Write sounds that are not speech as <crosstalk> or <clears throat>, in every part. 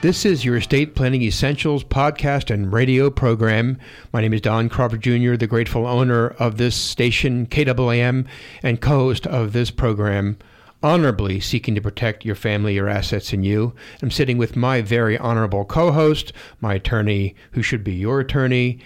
This is your Estate Planning Essentials podcast and radio program. My name is Don Crawford Jr., the grateful owner of this station, KAAM, and co host of this program, honorably seeking to protect your family, your assets, and you. I'm sitting with my very honorable co host, my attorney, who should be your attorney,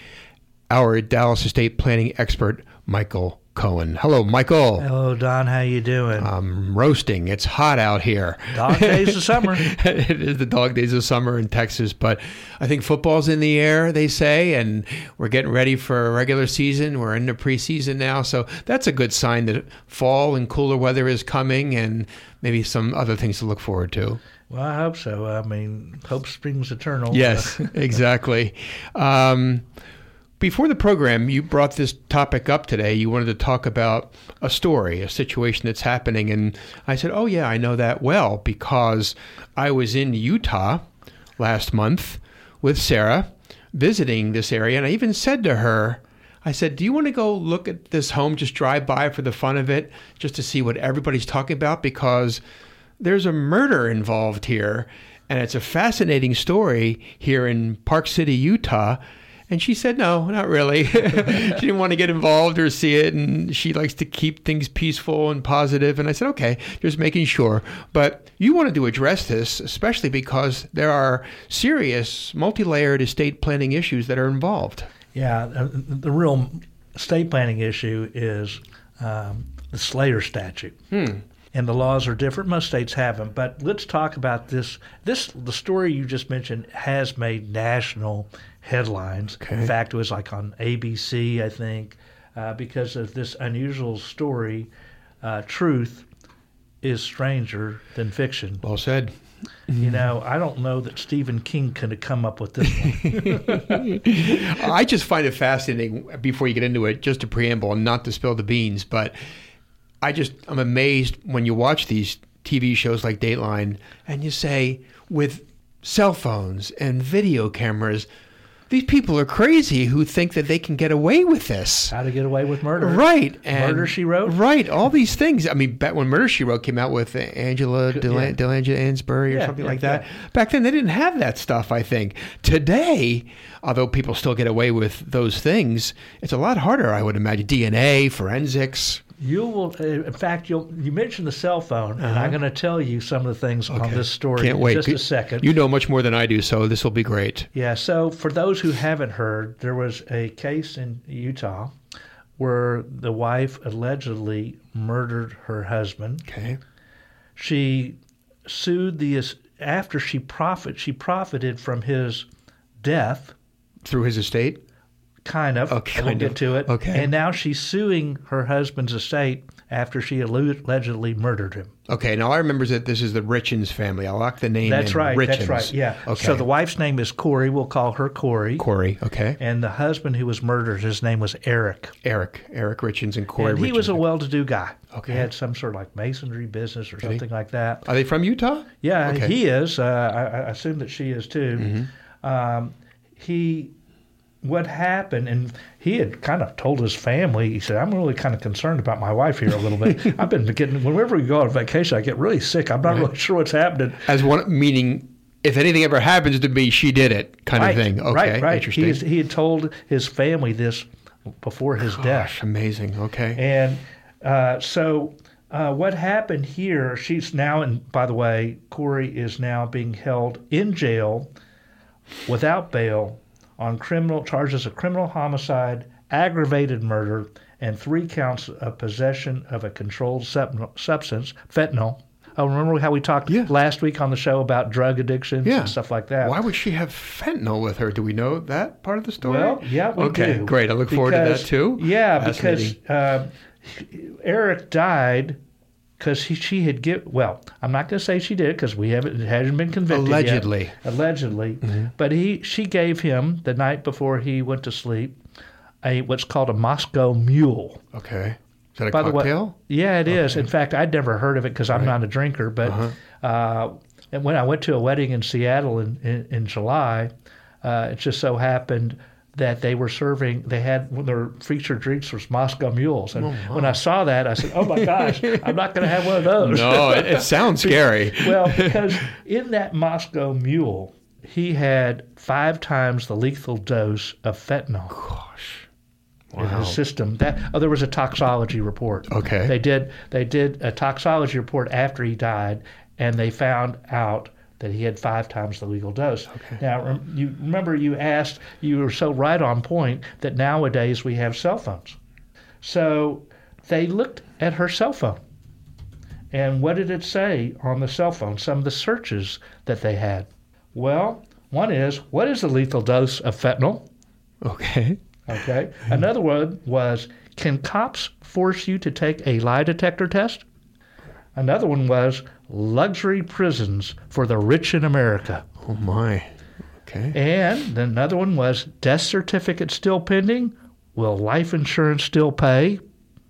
our Dallas estate planning expert, Michael Cohen. Hello, Michael. Hello, Don. How you doing? I'm roasting. It's hot out here. Dog days of summer. <laughs> it is the dog days of summer in Texas, but I think football's in the air, they say, and we're getting ready for a regular season. We're in the preseason now, so that's a good sign that fall and cooler weather is coming and maybe some other things to look forward to. Well, I hope so. I mean, hope springs eternal. Yes, <laughs> exactly. Um, before the program, you brought this topic up today. You wanted to talk about a story, a situation that's happening. And I said, Oh, yeah, I know that well because I was in Utah last month with Sarah visiting this area. And I even said to her, I said, Do you want to go look at this home, just drive by for the fun of it, just to see what everybody's talking about? Because there's a murder involved here. And it's a fascinating story here in Park City, Utah. And she said, no, not really. <laughs> she didn't want to get involved or see it. And she likes to keep things peaceful and positive. And I said, okay, just making sure. But you wanted to address this, especially because there are serious, multi layered estate planning issues that are involved. Yeah. The real estate planning issue is um, the Slayer statute. And the laws are different. Most states have them. But let's talk about this. This the story you just mentioned has made national headlines. Okay. In fact, it was like on ABC, I think, uh, because of this unusual story. Uh, truth is stranger than fiction. Well said. You know, I don't know that Stephen King could have come up with this one. <laughs> I just find it fascinating before you get into it, just to preamble and not to spill the beans, but I just, I'm amazed when you watch these TV shows like Dateline and you say, with cell phones and video cameras, these people are crazy who think that they can get away with this. How to Get Away with Murder. Right. And, Murder, She Wrote? Right. All these things. I mean, back when Murder She Wrote came out with Angela Delan- Yeah. Delangela Ansbury or Yeah, something yeah, like that, back then they didn't have that stuff, I think. Today, although people still get away with those things, it's a lot harder, I would imagine. DNA, forensics. You will, uh, in fact, you'll, you mentioned the cell phone, and I'm going to tell you some of the things on this story Can't in wait. just a second. You know much more than I do, so this will be great. Yeah, so for those who haven't heard, there was a case in Utah where the wife allegedly murdered her husband. Okay. She sued the after she profit she profited from his death, Through his estate? Kind of. Okay, I kind get of. to it. Okay. And now she's suing her husband's estate after she allegedly murdered him. Okay, now I remember that this is the Richins family. I'll lock the name That's in. right. Richins. That's right. Yeah. Okay. So the wife's name is Kouri. We'll call her Kouri. Kouri, okay. And the husband who was murdered, his name was Eric. Eric, Eric Richins and Kouri and he was a well-to-do guy. Okay. He had some sort of like masonry business or something like that. Are they from Utah? Yeah, Okay. he is. Uh, I, I assume that she is too. Mm-hmm. Um, he, what happened, and he had kind of told his family. He said, "I'm really kind of concerned about my wife here a little bit. <laughs> I've been getting whenever we go on vacation, I get really sick. I'm not really sure what's happening." As one meaning, if anything ever happens to me, she did it, kind right, of thing. Okay, right, right. interesting. He, is- he had told his family this before his death. Amazing. Okay, And uh, so, uh, what happened here? She's now, and by the way, Kouri is now being held in jail without bail on criminal charges of criminal homicide, aggravated murder, and three counts of possession of a controlled sub- substance, fentanyl. Oh, remember how we talked Yeah. last week on the show about drug addictions Yeah. and stuff like that? Why would she have fentanyl with her? Do we know that part of the story? Well, yeah, we okay, do. great. I look forward to that too. Yeah, because uh, Eric died because she had give. Well, I'm not going to say she did because we haven't it hasn't been convicted yet. Allegedly. Mm-hmm. Allegedly, but he she gave him the night before he went to sleep a what's called a Moscow Mule. Okay. Is that a By the way, cocktail? yeah, it is. In fact, I'd never heard of it because I'm not a drinker. But Uh-huh. uh, and when I went to a wedding in Seattle in, in, in July, uh, it just so happened that they were serving. They had one of their featured drinks was Moscow Mules, and oh, when I saw that, I said, "Oh my gosh, I'm not going to have one of those." no, it, it sounds <laughs> scary. well, because in that Moscow Mule, he had five times the lethal dose of fentanyl Gosh. in his system. That oh, there was a toxology report. Okay. They did they did a toxology report after he died, and they found out that he had five times the legal dose. Okay. Now rem- you remember you asked you were so right on point that nowadays we have cell phones. So they looked at her cell phone. And what did it say on the cell phone? Some of the searches that they had. Well, one is what is the lethal dose of fentanyl? Okay. Okay. Another one was Can cops force you to take a lie detector test? Another one was Luxury prisons for the rich in America. Oh my. Okay. And another one was Death certificate still pending? Will life insurance still pay?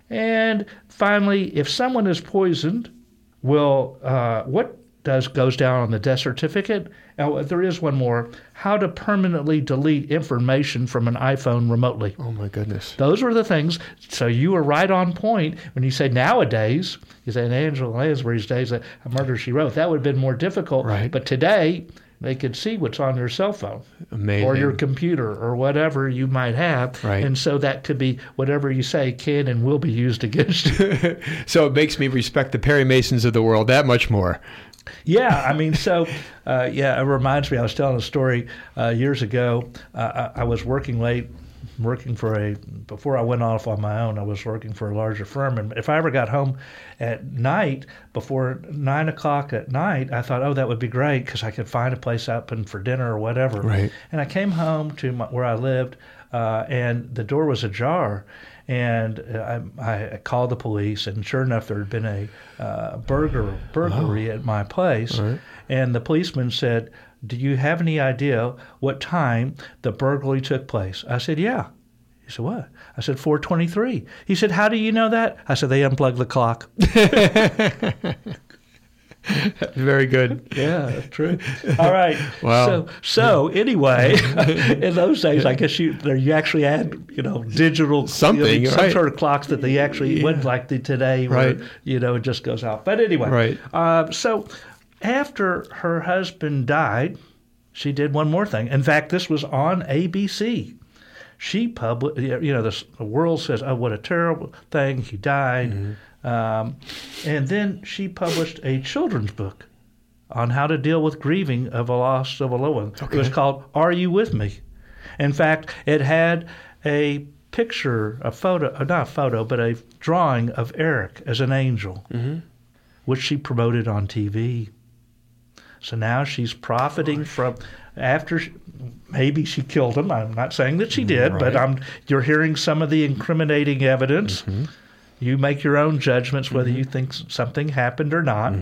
And finally, if someone is poisoned, will uh, what does goes down on the death certificate? Now, there is one more: how to permanently delete information from an iPhone remotely. Oh my goodness. Those were the things. So you were right on point when you say nowadays. You say in Angela Lansbury's days, a a murder she wrote. That would have been more difficult. Right. But today, they could see what's on your cell phone Amazing. or your computer or whatever you might have. Right. And so that could be whatever you say can and will be used against you. <laughs> so it makes me respect the Perry Masons of the world that much more. Yeah, I mean, so <laughs> uh, yeah, it reminds me. I was telling a story uh, years ago. Uh, I, I was working late, working for a before I went off on my own. I was working for a larger firm, and if I ever got home at night before nine o'clock at night, I thought, oh, that would be great because I could find a place open for dinner or whatever. Right. And I came home to my, where I lived, uh, and the door was ajar. And uh, I, I called the police, and sure enough, there had been a uh, burger burglary at my place. And the policeman said, "Do you have any idea what time the burglary took place?" I said, "Yeah." He said, "What?" I said, "4:23." He said, "How do you know that?" I said, "They unplugged the clock." <laughs> <laughs> Very good. Yeah, true. <laughs> All right. Wow. So, so anyway, <laughs> in those days, I guess you there you actually had you know digital Something, you know, some right. sort of clocks that they actually went like the today, where Right. you know it just goes out. But anyway, Right. Uh, so after her husband died, she did one more thing. In fact, this was on ABC. She published, you know, the, the world says, "Oh, what a terrible thing! He died," Mm-hmm. Um, and then she published a children's book on how to deal with grieving of a loss of a loved one. It was called "Are You With Me?" In fact, it had a picture, a photo, uh, not a photo, but a drawing of Eric as an angel, which she promoted on TV. So now she's profiting from after she, maybe she killed him. I'm not saying that she did, but I'm you're hearing some of the incriminating evidence. You make your own judgments whether you think something happened or not.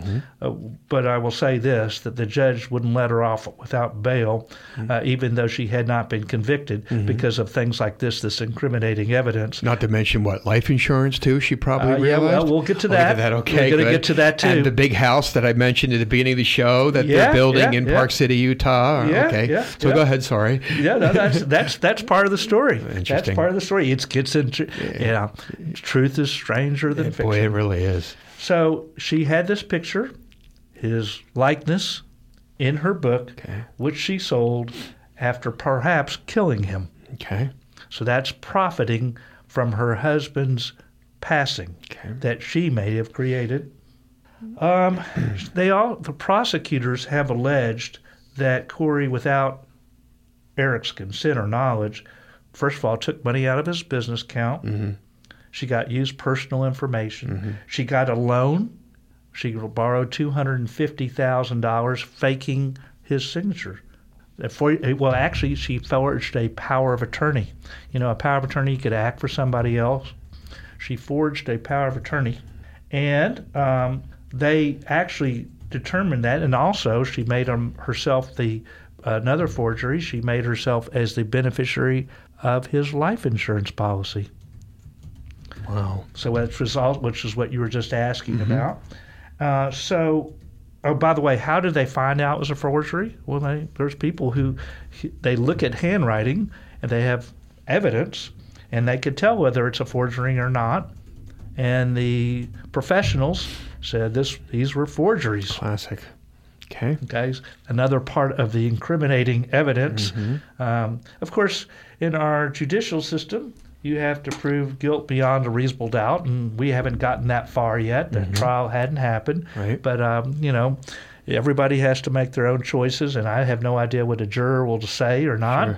Uh, but I will say this: that the judge wouldn't let her off without bail, uh, even though she had not been convicted, because of things like this, this incriminating evidence. Not to mention what life insurance too. She probably Uh, yeah, well, we'll get to We'll that. that. We're Okay, gonna good. get to that, too. And the big house that I mentioned at the beginning of the show that Yeah, they're building yeah, in. Park City, Utah. Yeah, okay. so go ahead. Sorry. yeah, no, that's that's that's part of the story. Interesting. That's part of the story. It gets into you know, truth is stranger than fiction. Boy, it really is. So she had this picture, his likeness, in her book, Okay. which she sold after perhaps killing him. Okay. So that's profiting from her husband's passing Okay. that she may have created. Um, <clears throat> they all the prosecutors have alleged that Kouri, without Eric's consent or knowledge, first of all, took money out of his business account. Mm-hmm. She got used personal information. She got a loan. She borrowed two hundred and fifty thousand dollars, faking his signature. For, well, actually, she forged a power of attorney. You know, a power of attorney could act for somebody else. She forged a power of attorney, and um, they actually determined that. And also, she made um, herself the another forgery. She made herself as the beneficiary of his life insurance policy. Wow. So that's result, which is what you were just asking about. Uh, so, oh, by the way, how did they find out it was a forgery? Well, they, there's people who they look at handwriting and they have evidence, and they could tell whether it's a forgery or not. And the professionals said this these were forgeries. Classic. Okay. guys. Another part of the incriminating evidence. Um, of course, in our judicial system, you have to prove guilt beyond a reasonable doubt, and we haven't gotten that far yet. The trial hadn't happened. Right. But, um, you know, everybody has to make their own choices, and I have no idea what a juror will say or not. Sure.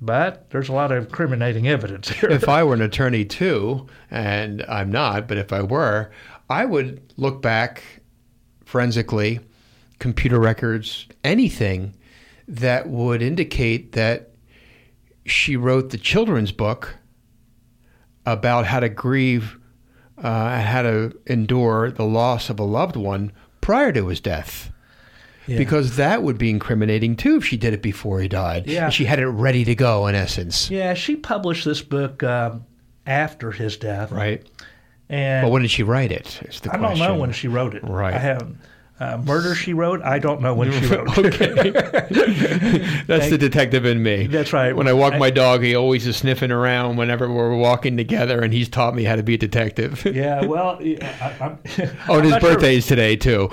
But there's a lot of incriminating evidence here. if I <laughs> were an attorney too, and I'm not, but if I were, I would look back forensically, computer records, anything that would indicate that she wrote the children's book about how to grieve uh, and how to endure the loss of a loved one prior to his death. Yeah. Because that would be incriminating too if she did it before he died. Yeah. And she had it ready to go, in essence. yeah, she published this book um, after his death. Right. And But when did she write it? Is the I don't know question. when she wrote it. Right. I haven't. Uh, Murder She Wrote. I don't know when she <laughs> wrote okay. <laughs> That's the detective in me. That's right. When I walk my dog, he always is sniffing around whenever we're walking together, and he's taught me how to be a detective. yeah. <laughs> Well, I, I'm, Oh, I'm his not sure- birthday is today too.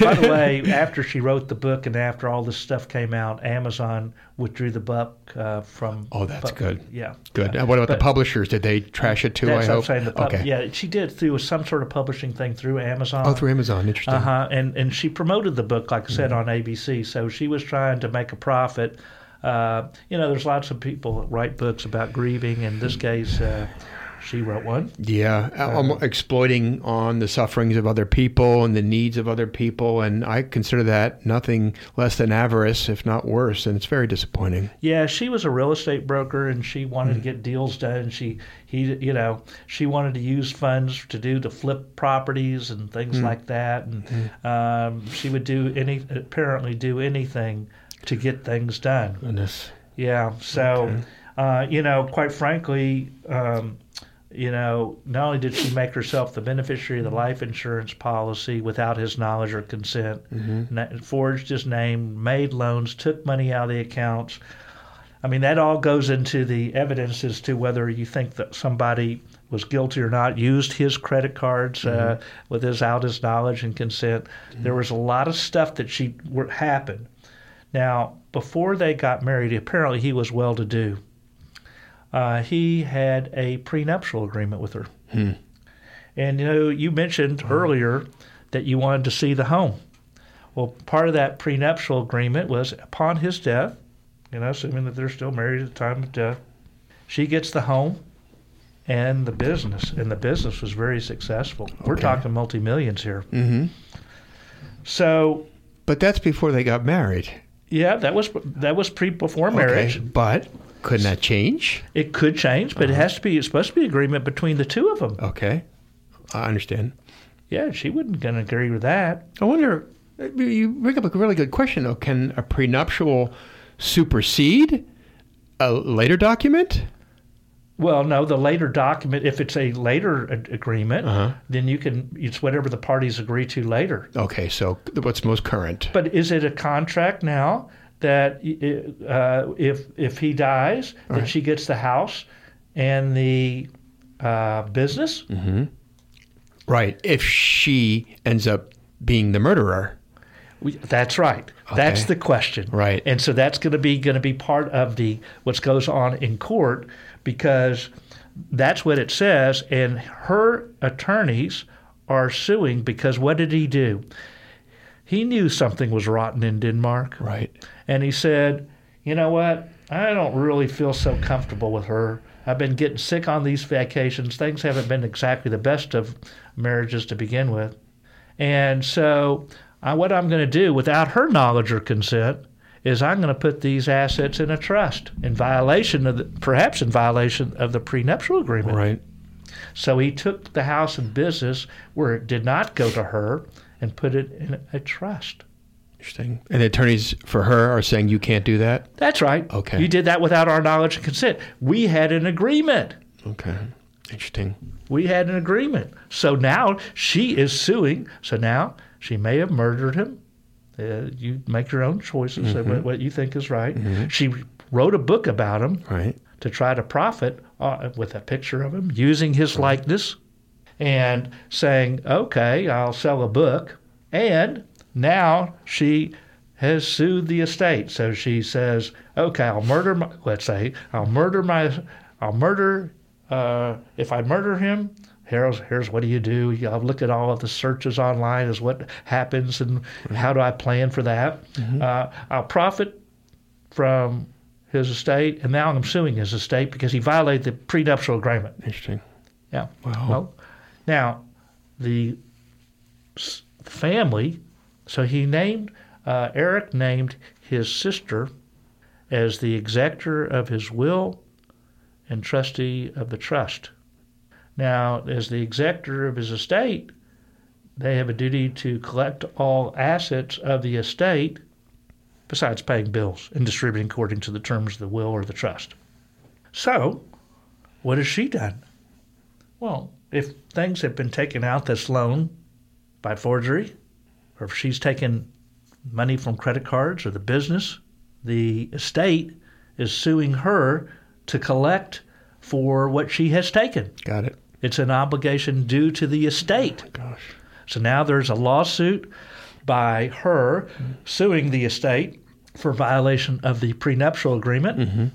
By the way, after she wrote the book and after all this stuff came out, Amazon withdrew the book uh, from. Oh, that's good. Yeah. Good. Yeah. Now, what about the publishers? Did they trash it too? I hope. saying. Pub- okay. Yeah, she did through some sort of publishing thing through Amazon. Oh, through Amazon. Interesting. Uh huh. And and she promoted the book, like I said, Mm-hmm. on ABC. So she was trying to make a profit. Uh, you know, there's lots of people that write books about grieving. In this case, uh, she wrote one. Yeah, um, exploiting on the sufferings of other people and the needs of other people, and I consider that nothing less than avarice, if not worse, and it's very disappointing. Yeah, she was a real estate broker, and she wanted Hmm. to get deals done. She, he, you know, she wanted to use funds to do to flip properties and things like that. And um, she would do any, apparently, do anything to get things done. Goodness. Yeah. So, uh, you know, quite frankly, um, you know, not only did she make herself the beneficiary of the life insurance policy without his knowledge or consent, mm-hmm. na- forged his name, made loans, took money out of the accounts. I mean, that all goes into the evidence as to whether you think that somebody was guilty or not, used his credit cards uh, mm-hmm. without his knowledge and consent. Mm-hmm. There was a lot of stuff that she were, happened. Now, before they got married, apparently he was well to do. Uh, he had a prenuptial agreement with her. And you know, you mentioned earlier that you wanted to see the home. Well, part of that prenuptial agreement was upon his death, you know, assuming that they're still married at the time of death, she gets the home and the business. And the business was very successful. We're talking multi millions here. hmm So But that's before they got married. yeah, that was that was pre before marriage. Okay, but couldn't that change? It could change, but it Uh-huh. has to be. It's supposed to be agreement between the two of them. Okay, I understand. Yeah, she wouldn't gonna agree with that. I wonder. You bring up a really good question, though. Can a prenuptial supersede a later document? Well, no, the later document. If it's a later a- agreement, Uh-huh. then you can. It's whatever the parties agree to later. Okay, so what's most current? But is it a contract now that uh, if if he dies, that Right. she gets the house and the uh, business? Right. If she ends up being the murderer. We, that's right. That's the question. Right. And so that's going to be going to be part of the what goes on in court because that's what it says. And her attorneys are suing because what did he do? He knew something was rotten in Denmark, Right. And he said, "You know what? I don't really feel so comfortable with her. I've been getting sick on these vacations. Things haven't been exactly the best of marriages to begin with. And so, uh, what I'm going to do without her knowledge or consent is I'm going to put these assets in a trust in violation of the, perhaps in violation of the prenuptial agreement. Right. So he took the house and business where it did not go to her and put it in a trust. Interesting. And the attorneys for her are saying you can't do that? That's right. Okay. You did that without our knowledge and consent. We had an agreement. Okay. Interesting. We had an agreement. So now she is suing. So now she may have murdered him. Uh, you make your own choices of what, what you think is right. She wrote a book about him Right. to try to profit uh, with a picture of him using his likeness and saying, okay, I'll sell a book. And now she has sued the estate. So she says, okay, I'll murder my, let's say, I'll murder my, I'll murder, uh, if I murder him, here's, here's what do you do? I'll look at all of the searches online as what happens and how do I plan for that. Uh, I'll profit from his estate, and now I'm suing his estate because he violated the prenuptial agreement. Interesting. Yeah. Wow. Well, now the family. So he named uh, Eric named his sister as the executor of his will and trustee of the trust. Now, as the executor of his estate, they have a duty to collect all assets of the estate besides paying bills and distributing according to the terms of the will or the trust. So, what has she done? Well, if things have been taken out this loan by forgery, or if she's taken money from credit cards or the business, the estate is suing her to collect for what she has taken. Got it. It's an obligation due to the estate. Oh gosh. So now there's a lawsuit by her suing the estate for violation of the prenuptial agreement. Mm-hmm.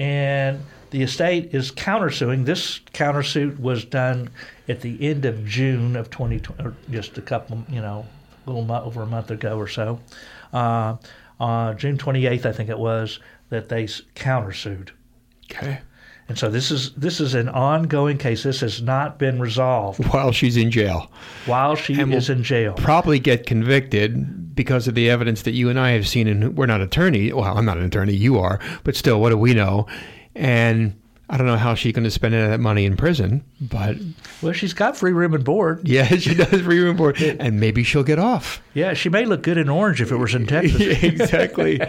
And the estate is countersuing. This countersuit was done at the end of June of 2020, or just a couple, you know, little over a month ago or so. Uh, uh, June 28th, I think it was, that they s- countersued. Okay. And so this is this is an ongoing case. This has not been resolved While she's in jail. while she And is in jail. Probably get convicted because of the evidence that you and I have seen. And we're not attorney. Well, I'm not an attorney. You are. But still, what do we know? And I don't know how she's going to spend any of that money in prison. But Well, she's got free room and board. yeah, <laughs> she does free room and board. <laughs> And maybe she'll get off. Yeah, she may look good in orange if it was in <laughs> Texas. exactly.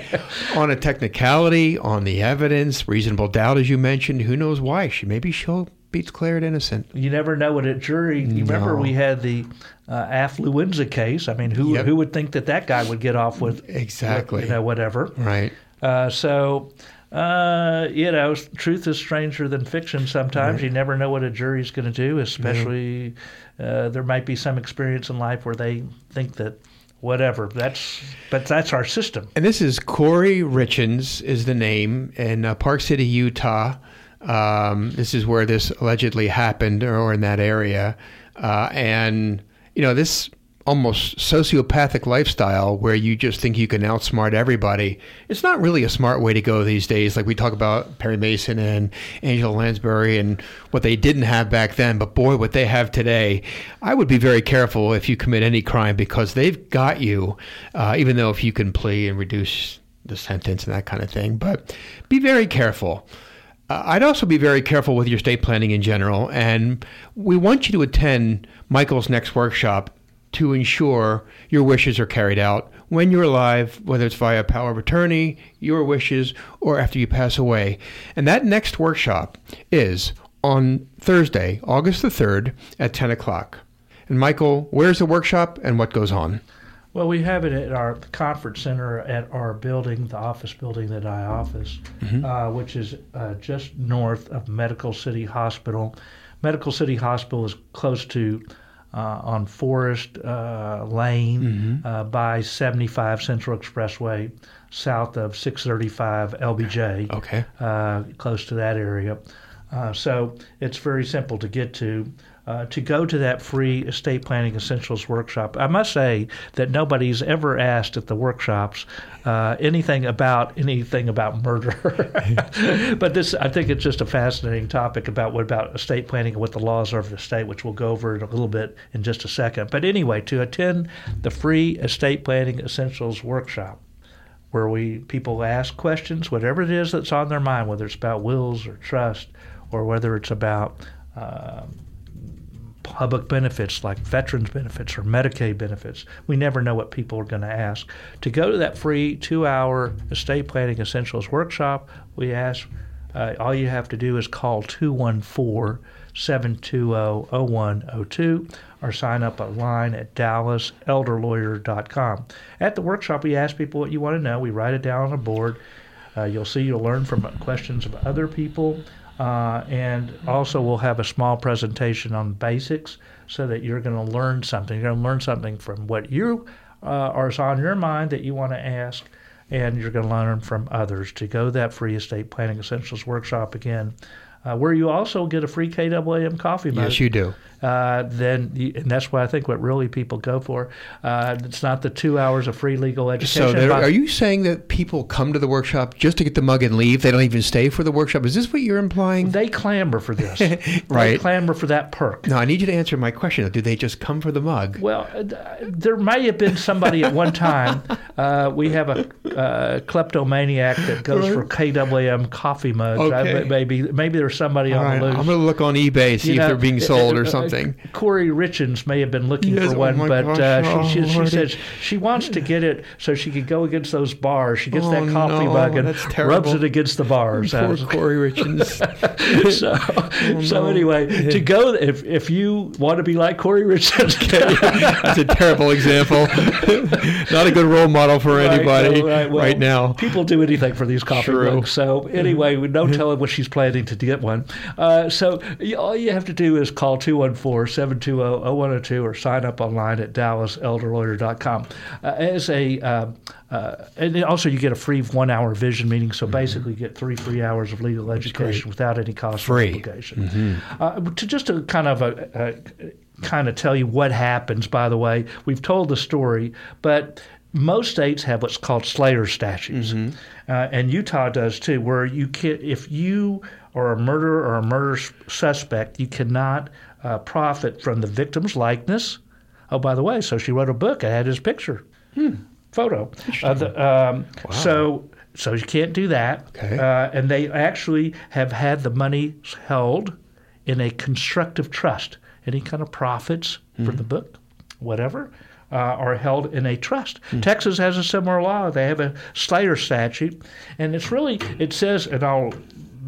on a technicality, on the evidence, reasonable doubt, as you mentioned. Who knows why? She maybe she'll be declared innocent. You never know what a jury. You remember we had the uh, affluenza case. I mean, who Yep. who would think that that guy would get off with Exactly. you know whatever? Right. Uh, so. Uh, you know, truth is stranger than fiction. Sometimes you never know what a jury's going to do. Especially, uh, there might be some experience in life where they think that whatever. That's but that's our system. And this is Kouri Richins is the name in uh, Park City, Utah. Um, this is where this allegedly happened, or in that area. Uh, and you know this almost sociopathic lifestyle where you just think you can outsmart everybody. It's not really a smart way to go these days. Like we talk about Perry Mason and Angela Lansbury and what they didn't have back then, but boy, what they have today. I would be very careful if you commit any crime because they've got you, uh, even though if you can plea and reduce the sentence and that kind of thing. But be very careful. Uh, I'd also be very careful with your estate planning in general, and we want you to attend Michael's next workshop to ensure your wishes are carried out when you're alive, whether it's via power of attorney, your wishes, or after you pass away. And that next workshop is on Thursday, August the 3rd at 10 o'clock. And Michael, where's the workshop and what goes on? Well, we have it at our conference center at our building, the office building that I office, uh, which is uh, just north of Medical City Hospital. Medical City Hospital is close to uh, on Forest uh, Lane uh, by 75 Central Expressway, south of 635 LBJ Okay. uh, close to that area. Uh, so it's very simple to get to. Uh, to go to that free estate planning essentials workshop. I must say that nobody's ever asked at the workshops uh, anything about anything about murder. <laughs> but this, I think, it's just a fascinating topic about what about estate planning and what the laws are of the state, which we'll go over in a little bit in just a second. But anyway, to attend the free estate planning essentials workshop where we people ask questions, whatever it is that's on their mind, whether it's about wills or trust, or whether it's about uh, public benefits like veterans benefits or Medicaid benefits. We never know what people are going to ask. To go to that free two-hour estate planning essentials workshop, we ask uh, all you have to do is call 214 720 0102 or sign up online at dallaselderlawyer.com. At the workshop, we ask people what you want to know. We write it down on a board. Uh, you'll see you'll learn from questions of other people. Uh, and also, we'll have a small presentation on basics so that you're going to learn something. You're going to learn something from what you uh, is on your mind that you want to ask, and you're going to learn from others. To go that free estate planning essentials workshop again, uh, where you also get a free KAAM coffee mug. Yes, you do. Uh, then you, and that's why I think what really people go for. Uh, it's not the two hours of free legal education. So, are you saying that people come to the workshop just to get the mug and leave? They don't even stay for the workshop? Is this what you're implying? they clamor for this. <laughs> They Right. clamor for that perk. no, I need you to answer my question. Do they just come for the mug? Well, uh, there may have been somebody at one time. Uh, we have a uh, kleptomaniac that goes for KAAM coffee mugs. Okay. I, maybe maybe there's somebody All on right, the loose. I'm going to look on eBay, see You if know, they're being sold uh, or uh, something. Kouri Richins may have been looking Yes, for oh one, my but gosh, uh, oh, she, she, she says she wants to get it so she could go against those bars. She gets Oh, that coffee no, mug and rubs it against the bars. Poor Uh, Kouri Richins. <laughs> so, <laughs> so anyway, to go if if you want to be like Kouri Richins, <laughs> That's a terrible example. Not a good role model for Right, anybody right, well, right now. People do anything for these coffee True. mugs. So anyway, we don't tell her what she's planning to get one. Uh, so all you have to do is call 214-720-0102 or sign up online at dallaselderlawyer.com. Uh, as a uh, uh, and also you get a free one-hour vision meeting. So basically, you get three free hours of legal education without any cost or Free. obligation. Uh, to just to kind of a, a kind of tell you what happens. By the way, we've told the story, but most states have what's called Slayer statutes, uh, and Utah does too, where you can if you are a murderer or a murder s- suspect, you cannot uh, profit from the victim's likeness. Oh, by the way, so she wrote a book. I had his picture, photo. Uh, the, um, So. So you can't do that. Okay. Uh, and they actually have had the money held in a constructive trust. Any kind of profits from the book, whatever, uh, are held in a trust. Texas has a similar law. They have a Slayer statute, and it's really it says, and I'll.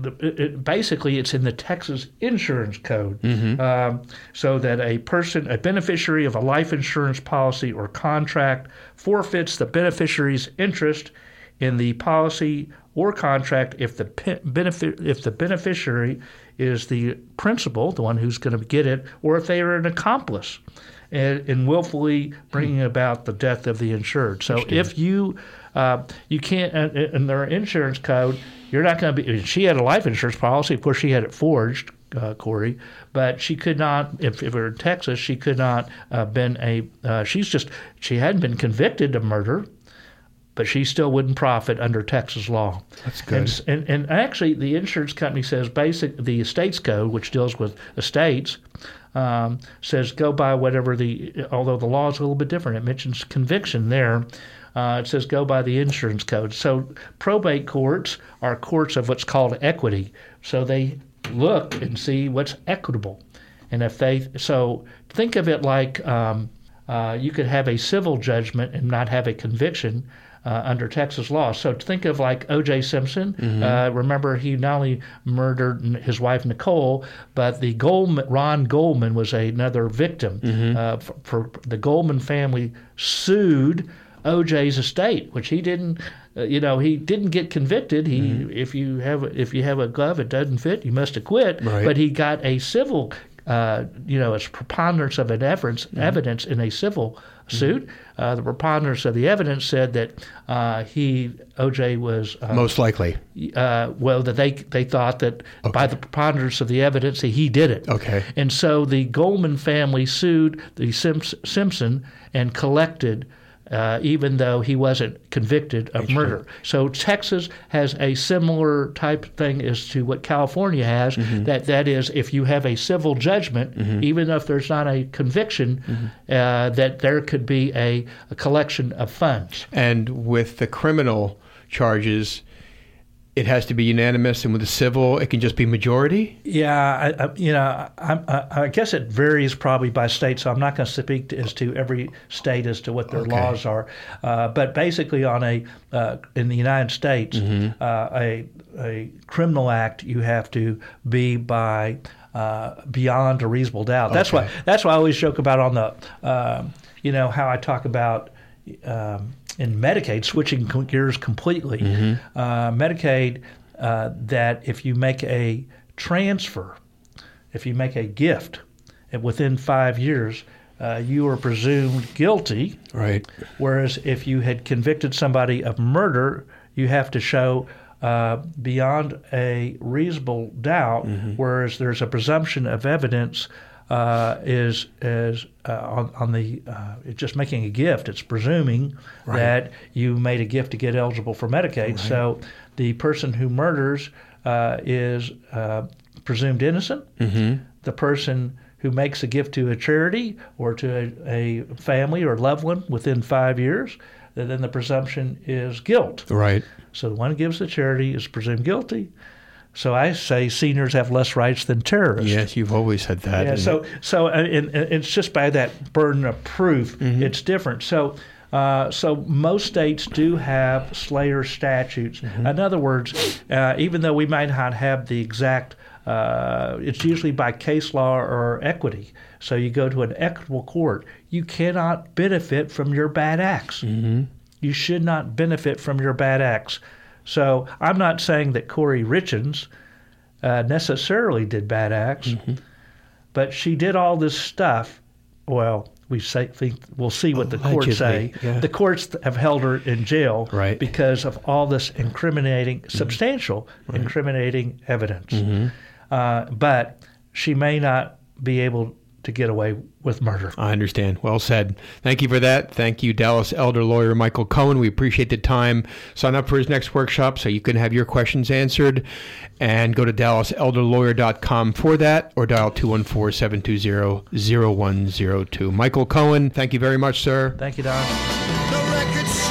the- It, it, basically, it's in the Texas Insurance Code, um, so that a person, a beneficiary of a life insurance policy or contract, forfeits the beneficiary's interest in the policy or contract if the pe- benefit if the beneficiary is the principal, the one who's going to get it, or if they are an accomplice in, in willfully bringing about the death of the insured. So if you uh, you can't uh, in their insurance code, you're not going to be. She had a life insurance policy. Of course, she had it forged. Uh, Kouri, but she could not. If, if it were in Texas, she could not uh, been a. Uh, she's just she hadn't been convicted of murder, but she still wouldn't profit under Texas law. That's good. And, and, and actually, the insurance company says basic the estates code, which deals with estates, um, says go by whatever the. Although the law is a little bit different, it mentions conviction there. Uh, it says go by the insurance code. So probate courts are courts of what's called equity. So they look and see what's equitable, and if they so think of it like um, uh, you could have a civil judgment and not have a conviction uh, under Texas law. So think of like O.J. Simpson. Uh, remember, he not only murdered his wife Nicole, but the Goldman, Ron Goldman was another victim. Uh, for, for the Goldman family sued O.J.'s estate, which he didn't. Uh, you know, he didn't get convicted. He, if you have, if you have a glove, it doesn't fit. You must acquit. Right. But he got a civil uh, you know, it's preponderance of an evidence, Mm-hmm. evidence in a civil suit. Uh, the preponderance of the evidence said that uh, he, OJ, was uh, Most likely. uh, well that they they thought that by the preponderance of the evidence that he did it. Okay. And so the Goldman family sued the Simps- Simpson and collected. Uh, even though he wasn't convicted of murder. So Texas has a similar type thing as to what California has. Mm-hmm. That that is, if you have a civil judgment, even if there's not a conviction, Mm-hmm. uh, that there could be a, a collection of funds. And with the criminal charges, it has to be unanimous, and with the civil, it can just be majority. Yeah, I, I, you know, I, I, I guess it varies probably by state, so I'm not going to speak to, as to every state as to what their Okay. laws are. Uh, but basically, on a uh, in the United States, Mm-hmm. uh, a a criminal act you have to be by uh, beyond a reasonable doubt. That's why that's why I always joke about on the um, you know how I talk about. Um, in Medicaid, switching gears completely, Mm-hmm. uh, Medicaid, uh, that if you make a transfer, if you make a gift, within five years, uh, you are presumed guilty. Right. Whereas if you had convicted somebody of murder, you have to show uh, beyond a reasonable doubt. Whereas there's a presumption of evidence uh, is is uh, on, on the uh, it's just making a gift. It's presuming that you made a gift to get eligible for Medicaid. So the person who murders uh, is uh, presumed innocent. The person who makes a gift to a charity or to a, a family or loved one within five years, then the presumption is guilt. Right. So the one who gives the charity is presumed guilty. So I say seniors have less rights than terrorists. Yes, you've always said that. Yeah, and- so so uh, and, and it's just by that burden of proof, it's different. So. Uh, so most states do have Slayer statutes. In other words, uh, even though we might not have the exact, uh, it's usually by case law or equity. So you go to an equitable court, you cannot benefit from your bad acts. You should not benefit from your bad acts. So I'm not saying that Kouri Richins uh, necessarily did bad acts, but she did all this stuff. Well, we say, think we'll see what the courts say. Yeah. The courts have held her in jail Right. because of all this incriminating, substantial incriminating evidence. Uh, but she may not be able to get away with murder. I understand. Well said. Thank you for that. Thank you, Dallas elder lawyer Michael Cohen. We appreciate the time. Sign up for his next workshop so you can have your questions answered. And go to dallaselderlawyer.com for that or dial 214 720 0102. Michael Cohen, thank you very much, sir. Thank you, Don.